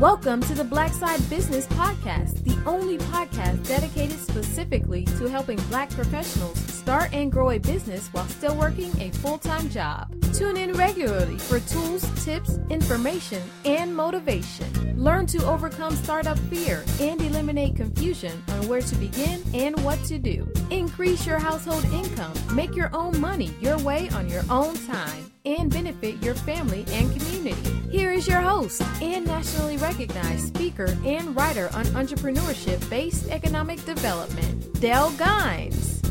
Welcome to the Black Side Business Podcast, the only podcast dedicated specifically to helping black professionals start and grow a business while still working a full time job. Tune in regularly for tools, tips, information, and motivation. Learn to overcome startup fear and eliminate confusion on where to begin and what to do. Increase your household income, make your own money your way on your own time, and benefit your family and community. Here is your host and nationally recognized speaker and writer on entrepreneurship based economic development, Dell Gines.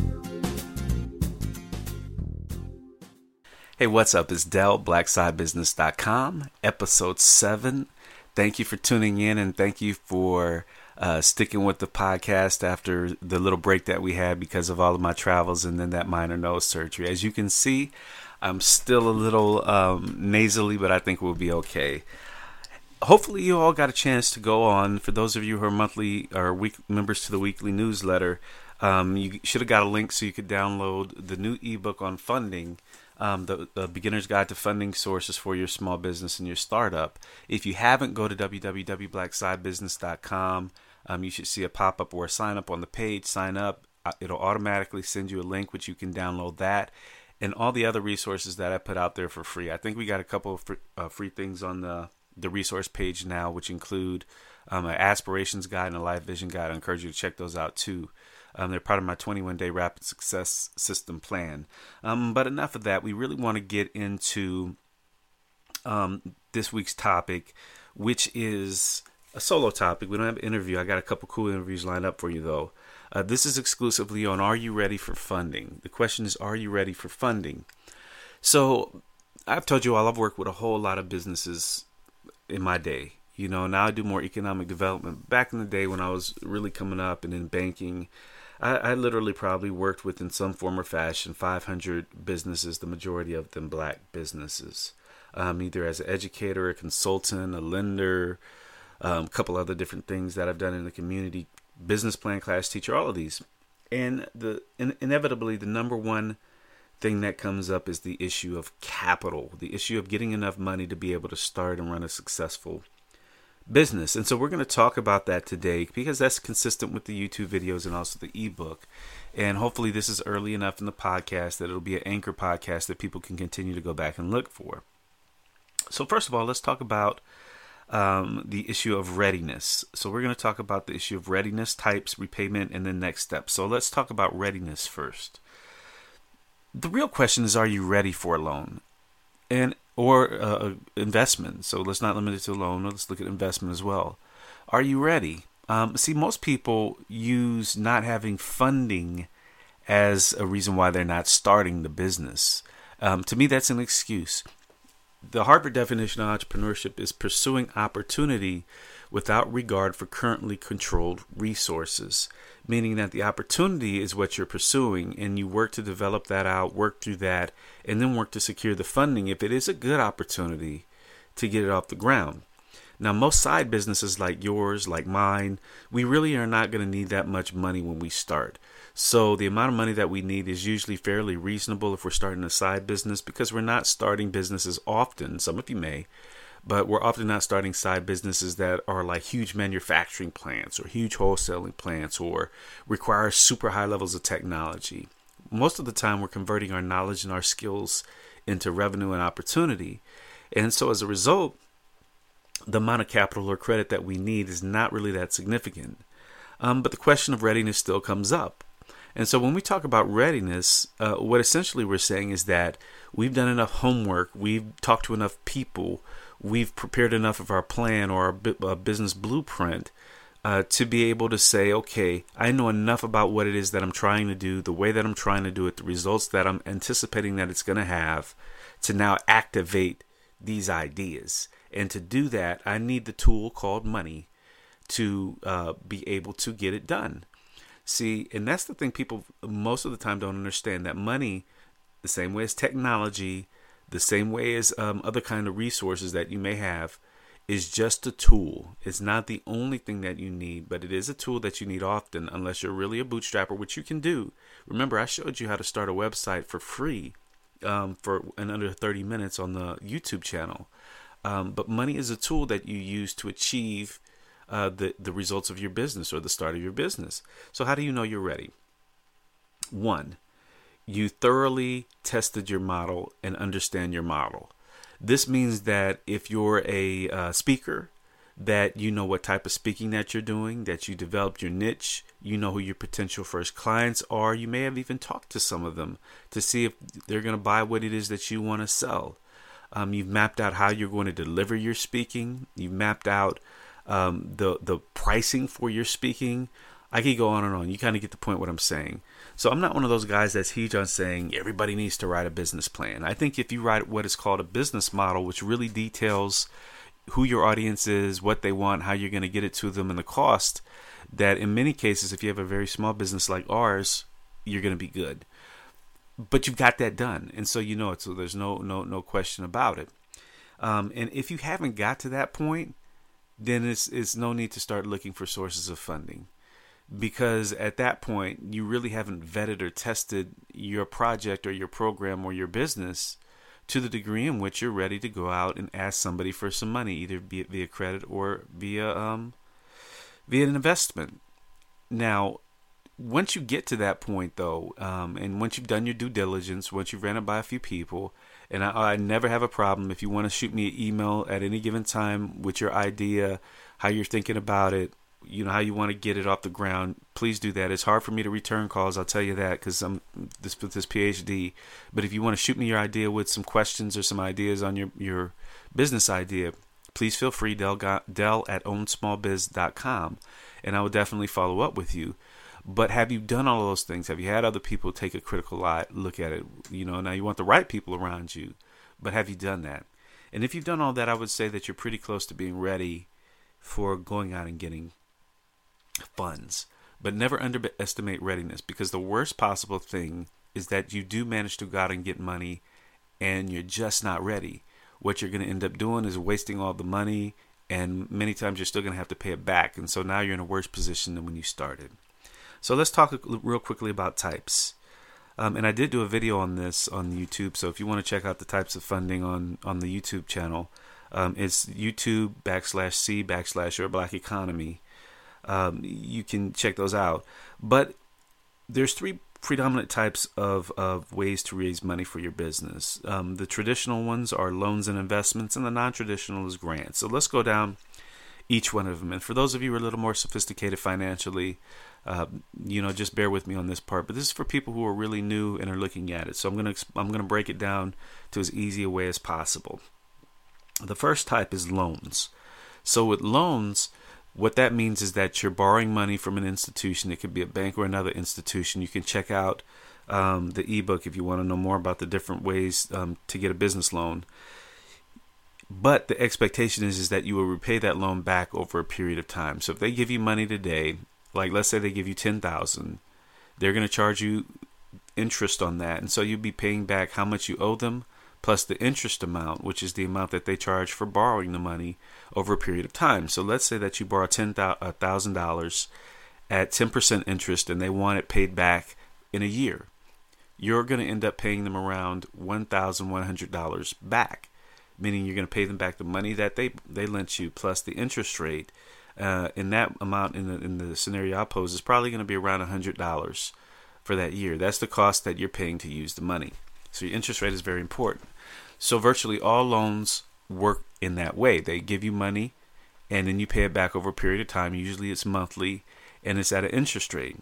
Hey, what's up? It's Dell, BlackSideBusiness.com, episode 7. Thank you for tuning in and thank you for uh, sticking with the podcast after the little break that we had because of all of my travels and then that minor nose surgery. As you can see, I'm still a little um, nasally, but I think we'll be okay. Hopefully, you all got a chance to go on. For those of you who are monthly or week members to the weekly newsletter, um, you should have got a link so you could download the new ebook on funding um, the, the, beginner's guide to funding sources for your small business and your startup. If you haven't, go to www.blacksidebusiness.com. Um, you should see a pop up or a sign up on the page. Sign up. Uh, it'll automatically send you a link, which you can download that and all the other resources that I put out there for free. I think we got a couple of free, uh, free things on the the resource page now, which include um, an aspirations guide and a life vision guide. I encourage you to check those out too. Um, they're part of my 21 day rapid success system plan. Um, but enough of that. We really want to get into um, this week's topic, which is a solo topic. We don't have an interview. I got a couple cool interviews lined up for you, though. Uh, this is exclusively on Are You Ready for Funding? The question is Are you ready for funding? So, I've told you all I've worked with a whole lot of businesses in my day. You know, now I do more economic development. Back in the day when I was really coming up and in banking, I, I literally probably worked with in some form or fashion 500 businesses, the majority of them black businesses, um, either as an educator, a consultant, a lender, um, a couple other different things that I've done in the community, business plan class teacher, all of these. And the in, inevitably the number one thing that comes up is the issue of capital, the issue of getting enough money to be able to start and run a successful business. And so we're going to talk about that today because that's consistent with the YouTube videos and also the ebook. And hopefully, this is early enough in the podcast that it'll be an anchor podcast that people can continue to go back and look for. So, first of all, let's talk about um, the issue of readiness. So, we're going to talk about the issue of readiness, types, repayment, and then next steps. So, let's talk about readiness first. The real question is Are you ready for a loan? And or uh, investment. So let's not limit it to a loan. Let's look at investment as well. Are you ready? Um, see, most people use not having funding as a reason why they're not starting the business. Um, to me, that's an excuse. The Harvard definition of entrepreneurship is pursuing opportunity without regard for currently controlled resources, meaning that the opportunity is what you're pursuing and you work to develop that out, work through that, and then work to secure the funding if it is a good opportunity to get it off the ground. Now, most side businesses like yours, like mine, we really are not going to need that much money when we start. So, the amount of money that we need is usually fairly reasonable if we're starting a side business because we're not starting businesses often. Some of you may, but we're often not starting side businesses that are like huge manufacturing plants or huge wholesaling plants or require super high levels of technology. Most of the time, we're converting our knowledge and our skills into revenue and opportunity. And so, as a result, the amount of capital or credit that we need is not really that significant. Um, but the question of readiness still comes up. And so when we talk about readiness, uh, what essentially we're saying is that we've done enough homework, we've talked to enough people, we've prepared enough of our plan or our uh, business blueprint uh, to be able to say, okay, I know enough about what it is that I'm trying to do, the way that I'm trying to do it, the results that I'm anticipating that it's going to have, to now activate these ideas. And to do that, I need the tool called money to uh, be able to get it done. See, and that's the thing people most of the time don't understand that money, the same way as technology, the same way as um, other kind of resources that you may have is just a tool. It's not the only thing that you need but it is a tool that you need often unless you're really a bootstrapper which you can do. Remember i showed you how to start a website for free um, for in under 30 minutes on the youtube channel. Um, but money is a tool that you use to achieve uh, the the results of your business or the start of your business. So how do you know you're ready? One, you thoroughly tested your model and understand your model. This means that if you're a uh, speaker, that you know what type of speaking that you're doing, that you developed your niche, you know who your potential first clients are. You may have even talked to some of them to see if they're going to buy what it is that you want to sell. Um, you've mapped out how you're going to deliver your speaking. You've mapped out um, the the pricing for your speaking. I could go on and on. You kind of get the point what I'm saying. So I'm not one of those guys that's huge on saying everybody needs to write a business plan. I think if you write what is called a business model, which really details who your audience is, what they want, how you're going to get it to them, and the cost, that in many cases, if you have a very small business like ours, you're going to be good. But you've got that done, and so you know it. So there's no no no question about it. Um, and if you haven't got to that point, then it's it's no need to start looking for sources of funding because at that point you really haven't vetted or tested your project or your program or your business to the degree in which you're ready to go out and ask somebody for some money, either via credit or via um, via an investment. Now, once you get to that point, though, um, and once you've done your due diligence, once you've ran it by a few people, and I, I never have a problem if you want to shoot me an email at any given time with your idea, how you're thinking about it, you know how you want to get it off the ground, please do that. It's hard for me to return calls. I'll tell you that because I'm this with this PhD. But if you want to shoot me your idea with some questions or some ideas on your your business idea, please feel free. dell, Del at ownsmallbiz.com, and I will definitely follow up with you. But have you done all those things? Have you had other people take a critical look at it? You know, now you want the right people around you, but have you done that? And if you've done all that, I would say that you're pretty close to being ready for going out and getting funds. But never underestimate readiness because the worst possible thing is that you do manage to go out and get money and you're just not ready. What you're going to end up doing is wasting all the money, and many times you're still going to have to pay it back. And so now you're in a worse position than when you started. So let's talk real quickly about types. Um, and I did do a video on this on YouTube. So if you want to check out the types of funding on on the YouTube channel, um, it's YouTube backslash C backslash Your Black Economy um, you can check those out. But there's three predominant types of, of ways to raise money for your business. Um, the traditional ones are loans and investments, and the non traditional is grants. So let's go down each one of them. And for those of you who are a little more sophisticated financially, uh, you know, just bear with me on this part. But this is for people who are really new and are looking at it. So I'm gonna I'm gonna break it down to as easy a way as possible. The first type is loans. So with loans, what that means is that you're borrowing money from an institution. It could be a bank or another institution. You can check out um, the ebook if you want to know more about the different ways um, to get a business loan. But the expectation is, is that you will repay that loan back over a period of time. So if they give you money today, like let's say they give you ten thousand, they're going to charge you interest on that, and so you'll be paying back how much you owe them plus the interest amount, which is the amount that they charge for borrowing the money over a period of time. So let's say that you borrow $10,000 at 10% interest and they want it paid back in a year. You're going to end up paying them around $1,100 back, meaning you're going to pay them back the money that they, they lent you plus the interest rate. Uh, and that amount in the, in the scenario I pose is probably going to be around $100 for that year. That's the cost that you're paying to use the money. So your interest rate is very important. So virtually all loans work in that way. They give you money and then you pay it back over a period of time. Usually it's monthly and it's at an interest rate.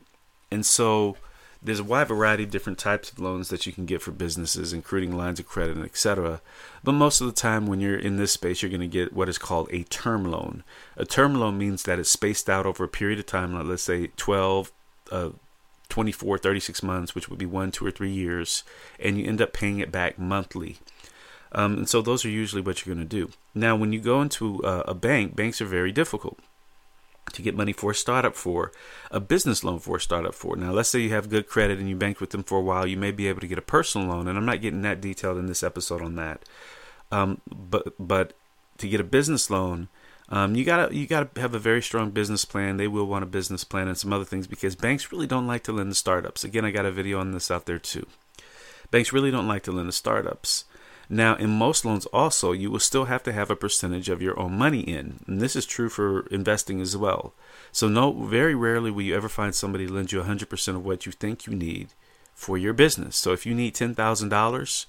And so there's a wide variety of different types of loans that you can get for businesses, including lines of credit and etc. But most of the time, when you're in this space, you're going to get what is called a term loan. A term loan means that it's spaced out over a period of time, like let's say 12, uh, 24, 36 months, which would be one, two, or three years, and you end up paying it back monthly. Um, and so those are usually what you're going to do. Now, when you go into uh, a bank, banks are very difficult to get money for a startup for, a business loan for a startup for. Now, let's say you have good credit and you banked with them for a while, you may be able to get a personal loan, and I'm not getting that detailed in this episode on that. Um, but but to get a business loan, um, you gotta you gotta have a very strong business plan. They will want a business plan and some other things because banks really don't like to lend to startups. Again, I got a video on this out there too. Banks really don't like to lend to startups. Now, in most loans, also, you will still have to have a percentage of your own money in. And this is true for investing as well. So, no, very rarely will you ever find somebody lend you 100% of what you think you need for your business. So, if you need $10,000,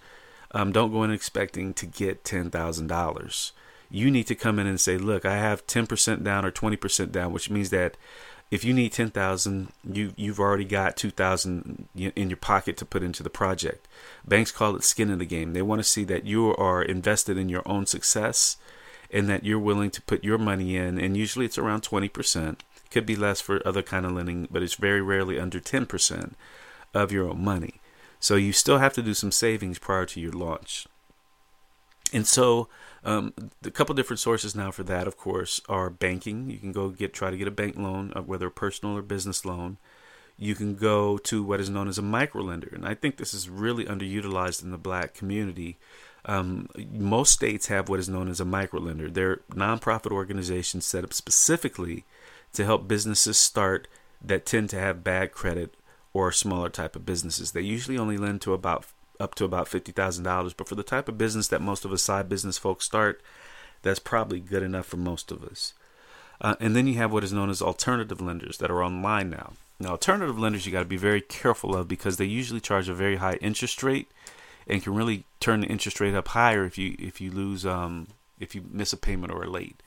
um, don't go in expecting to get $10,000. You need to come in and say, look, I have 10% down or 20% down, which means that if you need 10,000, you you've already got 2,000 in your pocket to put into the project. Banks call it skin in the game. They want to see that you are invested in your own success and that you're willing to put your money in and usually it's around 20%. Could be less for other kind of lending, but it's very rarely under 10% of your own money. So you still have to do some savings prior to your launch. And so um, a couple different sources now for that, of course, are banking. You can go get try to get a bank loan, uh, whether a personal or business loan. You can go to what is known as a microlender, and I think this is really underutilized in the black community. Um, most states have what is known as a microlender. They're nonprofit organizations set up specifically to help businesses start that tend to have bad credit or smaller type of businesses. They usually only lend to about up to about $50,000. But for the type of business that most of us side business folks start, that's probably good enough for most of us. Uh, and then you have what is known as alternative lenders that are online now. Now, alternative lenders you got to be very careful of because they usually charge a very high interest rate and can really turn the interest rate up higher if you if you lose um, if you miss a payment or are late.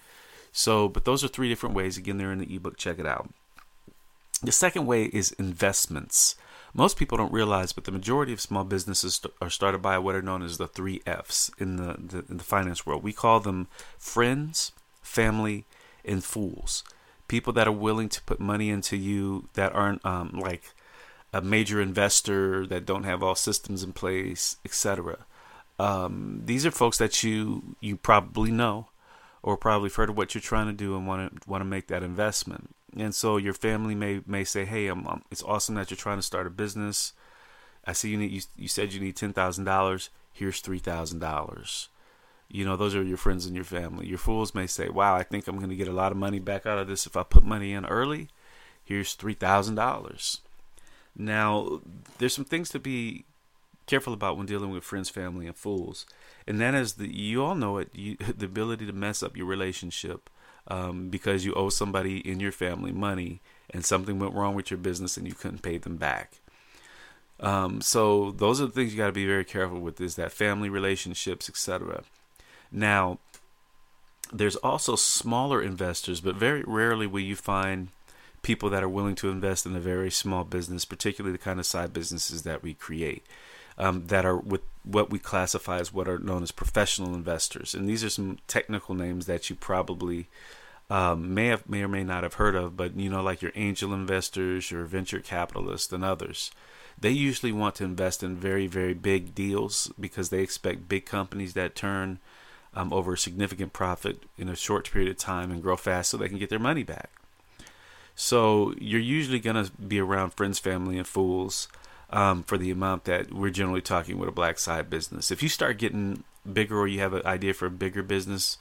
So, but those are three different ways. Again, they're in the ebook. Check it out. The second way is investments. Most people don't realize, but the majority of small businesses are started by what are known as the three F's in the, the, in the finance world. We call them friends, family, and fools. People that are willing to put money into you that aren't um, like a major investor that don't have all systems in place, etc. Um, these are folks that you you probably know, or probably heard of what you're trying to do and want to want to make that investment. And so your family may may say, "Hey, I'm, I'm, it's awesome that you're trying to start a business. I see you need you, you said you need ten thousand dollars. Here's three thousand dollars." You know, those are your friends and your family. Your fools may say, "Wow, I think I'm going to get a lot of money back out of this if I put money in early. Here's three thousand dollars." Now, there's some things to be careful about when dealing with friends, family, and fools, and that is the you all know it. You, the ability to mess up your relationship um, because you owe somebody in your family money and something went wrong with your business and you couldn't pay them back. Um, so those are the things you got to be very careful with is that family relationships, etc. Now, there's also smaller investors, but very rarely will you find people that are willing to invest in a very small business, particularly the kind of side businesses that we create, um, that are with what we classify as what are known as professional investors. And these are some technical names that you probably um, may have may or may not have heard of, but you know, like your angel investors, your venture capitalists, and others. They usually want to invest in very very big deals because they expect big companies that turn um, over a significant profit in a short period of time and grow fast, so they can get their money back. So you're usually going to be around friends, family, and fools um, for the amount that we're generally talking with a black side business. If you start getting bigger or you have an idea for a bigger business,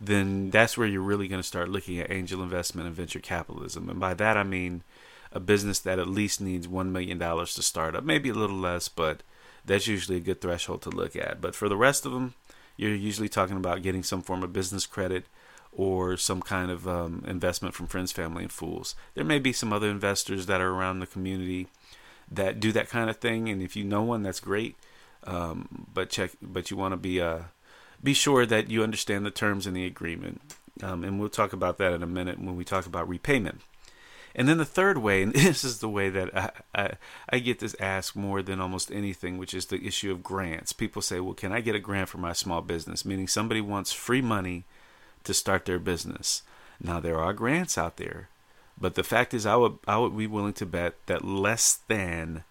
then that's where you're really going to start looking at angel investment and venture capitalism. And by that, I mean a business that at least needs $1 million to start up, maybe a little less, but that's usually a good threshold to look at. But for the rest of them, you're usually talking about getting some form of business credit or some kind of um, investment from friends, family, and fools. There may be some other investors that are around the community that do that kind of thing, and if you know one, that's great. Um, but check, but you want to be uh, be sure that you understand the terms in the agreement. Um, and we'll talk about that in a minute when we talk about repayment. And then the third way, and this is the way that I, I, I, get this asked more than almost anything, which is the issue of grants. People say, well, can I get a grant for my small business? Meaning somebody wants free money to start their business. Now, there are grants out there, but the fact is, I would, I would be willing to bet that less than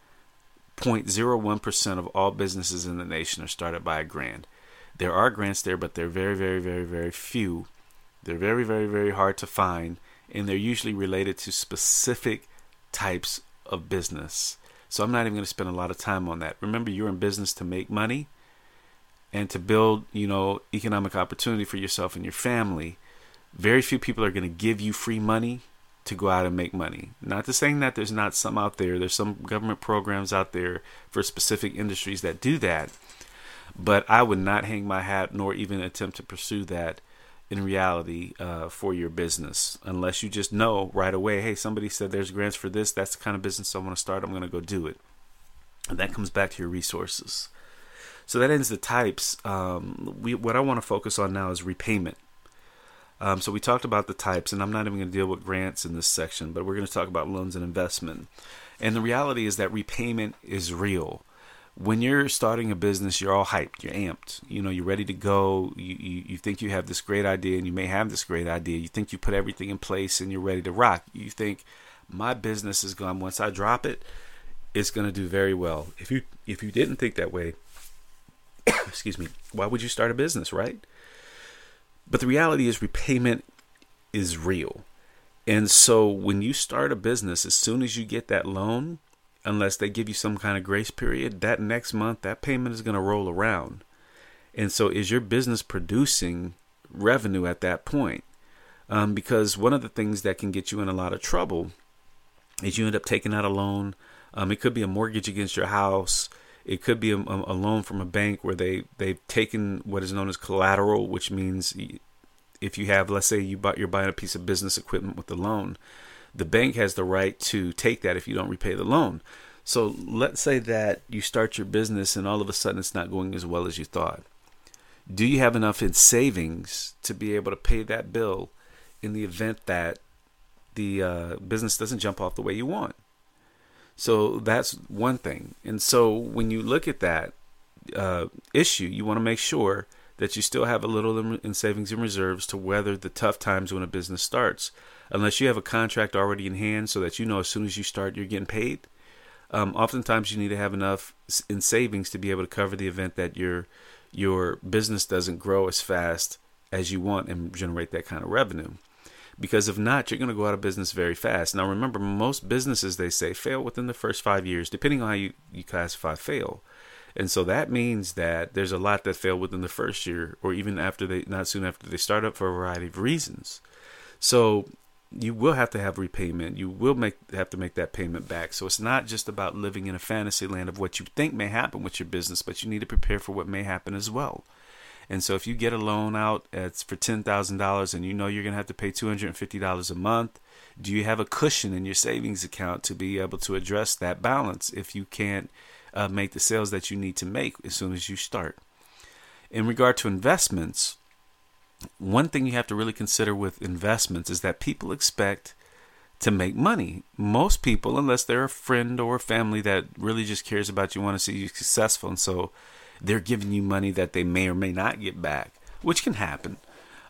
0.01% of all businesses in the nation are started by a grant. There are grants there, but they're very, very, very, very few. They're very, very, very hard to find, and they're usually related to specific types of business. So I'm not even going to spend a lot of time on that. Remember, you're in business to make money and to build, you know, economic opportunity for yourself and your family. Very few people are going to give you free money to go out and make money. Not to saying that there's not some out there. There's some government programs out there for specific industries that do that. but I would not hang my hat nor even attempt to pursue that in reality uh, for your business unless you just know right away hey somebody said there's grants for this that's the kind of business i want to start i'm going to go do it and that comes back to your resources so that ends the types um, we, what i want to focus on now is repayment um, so we talked about the types and i'm not even going to deal with grants in this section but we're going to talk about loans and investment and the reality is that repayment is real when you're starting a business, you're all hyped, you're amped, you know, you're ready to go. You, you, you think you have this great idea, and you may have this great idea. You think you put everything in place, and you're ready to rock. You think my business is gone. Once I drop it, it's going to do very well. If you if you didn't think that way, excuse me, why would you start a business, right? But the reality is, repayment is real. And so when you start a business, as soon as you get that loan, unless they give you some kind of grace period, that next month that payment is going to roll around. And so, is your business producing revenue at that point? Um, because one of the things that can get you in a lot of trouble is you end up taking out a loan. Um, it could be a mortgage against your house. It could be a, a, loan from a bank where they they've taken what is known as collateral, which means if you have, let's say, you bought you're buying a piece of business equipment with the loan, the bank has the right to take that if you don't repay the loan. So let's say that you start your business and all of a sudden it's not going as well as you thought. Do you have enough in savings to be able to pay that bill in the event that the uh, business doesn't jump off the way you want? So that's one thing. And so when you look at that uh, issue, you want to make sure that you still have a little in savings and reserves to weather the tough times when a business starts. Unless you have a contract already in hand so that you know as soon as you start you're getting paid, um, oftentimes you need to have enough in savings to be able to cover the event that your your business doesn't grow as fast as you want and generate that kind of revenue. Because if not, you're going to go out of business very fast. Now, remember, most businesses, they say, fail within the first five years, depending on how you, you classify fail. And so that means that there's a lot that fail within the first year or even after they not soon after they start up for a variety of reasons. So you will have to have repayment. You will make have to make that payment back. So it's not just about living in a fantasy land of what you think may happen with your business, but you need to prepare for what may happen as well. And so if you get a loan out for ten thousand dollars and you know you're gonna have to pay two hundred and fifty dollars a month, do you have a cushion in your savings account to be able to address that balance if you can't uh, make the sales that you need to make as soon as you start. In regard to investments, one thing you have to really consider with investments is that people expect to make money. Most people, unless they're a friend or a family that really just cares about you, want to see you successful, and so they're giving you money that they may or may not get back, which can happen.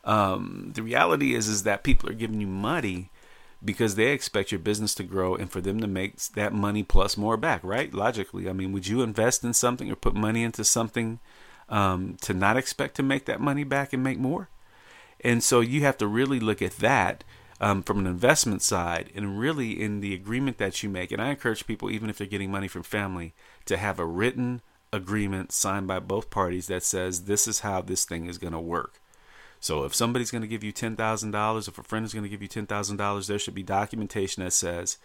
Um, the reality is, is that people are giving you money because they expect your business to grow and for them to make that money plus more back, right? Logically, I mean, would you invest in something or put money into something um, to not expect to make that money back and make more? And so you have to really look at that um, from an investment side and really in the agreement that you make. And I encourage people, even if they're getting money from family, to have a written agreement signed by both parties that says this is how this thing is going to work. So if somebody's going to give you $10,000, if a friend is going to give you $10,000, there should be documentation that says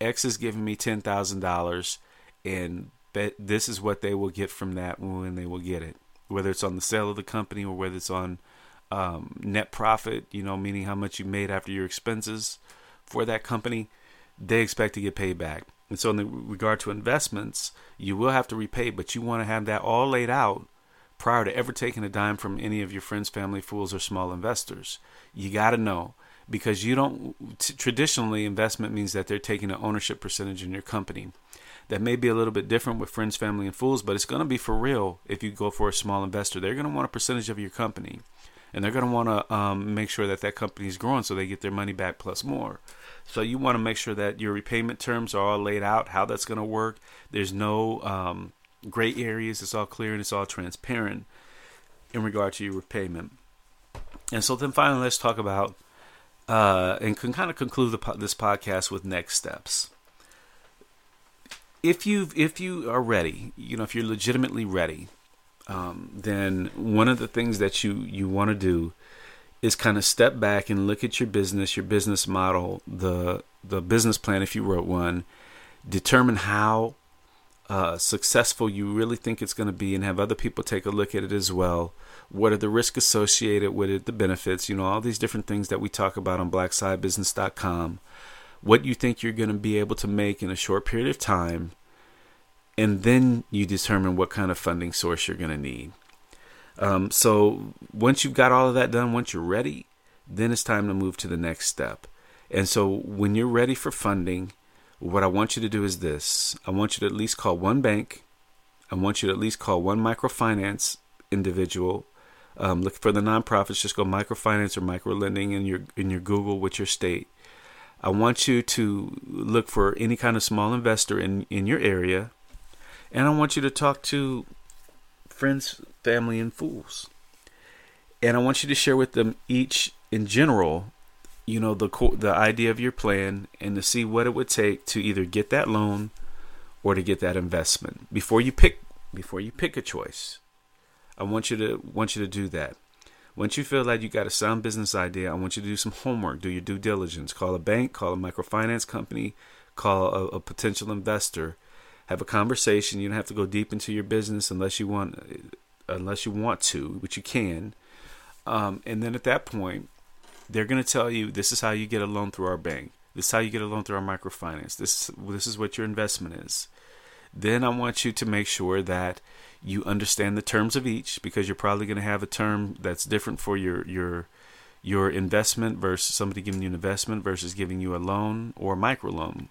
X is giving me $10,000 and this is what they will get from that when they will get it. Whether it's on the sale of the company or whether it's on um, net profit, you know, meaning how much you made after your expenses for that company, they expect to get paid back. And so, in the regard to investments, you will have to repay, but you want to have that all laid out prior to ever taking a dime from any of your friends, family, fools, or small investors. You got to know because you don't t- traditionally investment means that they're taking an ownership percentage in your company. That may be a little bit different with friends, family, and fools, but it's going to be for real if you go for a small investor. They're going to want a percentage of your company, and they're going to want to um, make sure that that company is growing so they get their money back plus more. So you want to make sure that your repayment terms are all laid out, how that's going to work. There's no um, gray areas. It's all clear and it's all transparent in regard to your repayment. And so then finally, let's talk about uh, and can kind of conclude the, this podcast with next steps. If you if you are ready, you know, if you're legitimately ready, um, then one of the things that you you want to do is kind of step back and look at your business, your business model, the the business plan if you wrote one, determine how uh, successful you really think it's going to be and have other people take a look at it as well. What are the risks associated with it, the benefits, you know, all these different things that we talk about on BlackSideBusiness.com. What you think you're going to be able to make in a short period of time. And then you determine what kind of funding source you're going to need. Um, so once you've got all of that done, once you're ready, then it's time to move to the next step. And so when you're ready for funding, what I want you to do is this I want you to at least call one bank, I want you to at least call one microfinance individual. Um, look for the nonprofits. Just go microfinance or micro lending in your in your Google with your state. I want you to look for any kind of small investor in in your area, and I want you to talk to friends, family, and fools. And I want you to share with them each in general you know the the idea of your plan and to see what it would take to either get that loan or to get that investment. Before you pick before you pick a choice i want you to want you to do that. Once you feel like you got a sound business idea i want you to do some homework. Do your due diligence. Call a bank call a microfinance company call a, a potential investor have a conversation you don't have to go deep into your business unless you want unless you want to which you can um, and then at that point they're going to tell you this is how you get a loan through our bank. This is how you get a loan through our microfinance. This this is what your investment is. Then I want you to make sure that you understand the terms of each because you're probably going to have a term that's different for your your your investment versus somebody giving you an investment versus giving you a loan or a microloan.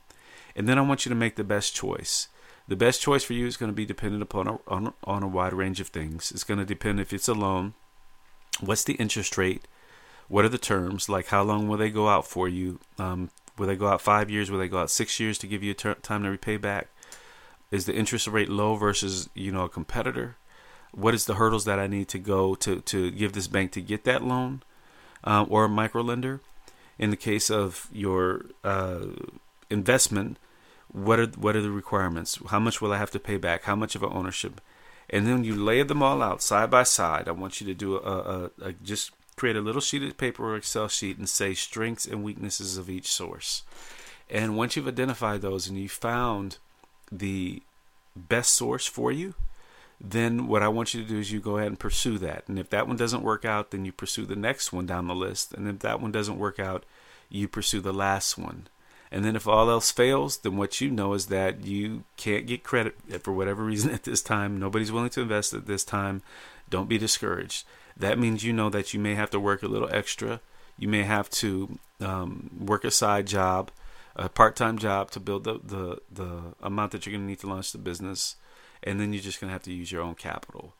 And then I want you to make the best choice. The best choice for you is going to be dependent upon a, on, on a wide range of things. It's going to depend if it's a loan, what's the interest rate, what are the terms? Like how long will they go out for you? Um, will they go out five years? Will they go out six years to give you ter- time to repay back? Is the interest rate low versus you know a competitor? What is the hurdles that I need to go to to give this bank to get that loan uh, or a micro lender? In the case of your uh, investment, what are what are the requirements? How much will I have to pay back? How much of an ownership? And then you lay them all out side by side. I want you to do a, a, a just create a little sheet of paper or Excel sheet and say strengths and weaknesses of each source. And once you've identified those and you found the best source for you, then what I want you to do is you go ahead and pursue that. And if that one doesn't work out, then you pursue the next one down the list. And if that one doesn't work out, you pursue the last one. And then if all else fails, then what you know is that you can't get credit for whatever reason at this time. Nobody's willing to invest at this time. Don't be discouraged that means you know that you may have to work a little extra. You may have to um, work a side job, a part-time job to build the, the, the amount that you're going to need to launch the business, and then you're just going to have to use your own capital.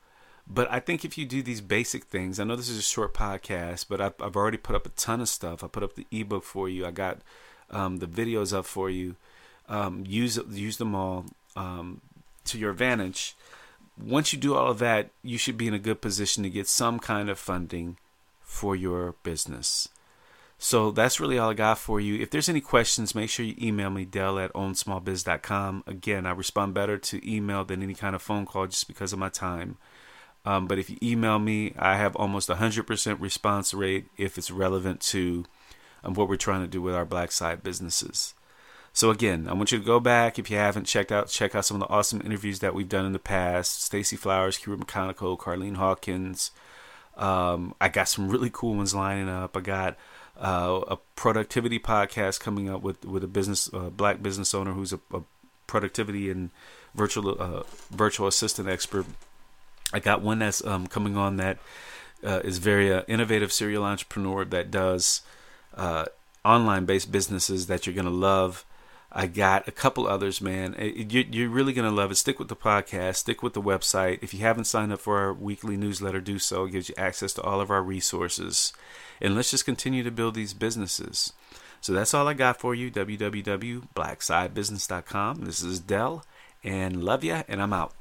But I think if you do these basic things, I know this is a short podcast, but I've, I've already put up a ton of stuff. I put up the ebook for you. I got um, the videos up for you. Um, use use them all um, to your advantage once you do all of that, you should be in a good position to get some kind of funding for your business. So that's really all I got for you. If there's any questions, make sure you email me, Dell at ownsmallbiz.com. Again, I respond better to email than any kind of phone call just because of my time. Um, but if you email me, I have almost 100% response rate if it's relevant to um, what we're trying to do with our black side businesses. So again, I want you to go back if you haven't checked out check out some of the awesome interviews that we've done in the past. Stacy Flowers, Kira McConical, Carlene Hawkins. Um, I got some really cool ones lining up. I got uh, a productivity podcast coming up with with a business black business owner who's a, a productivity and virtual uh, virtual assistant expert. I got one that's um, coming on that uh, is very uh, innovative serial entrepreneur that does uh, online based businesses that you're going to love. I got a couple others, man. You're really going to love it. Stick with the podcast, stick with the website. If you haven't signed up for our weekly newsletter, do so. It gives you access to all of our resources. And let's just continue to build these businesses. So that's all I got for you. www.blacksidebusiness.com. This is Dell, and love ya, and I'm out.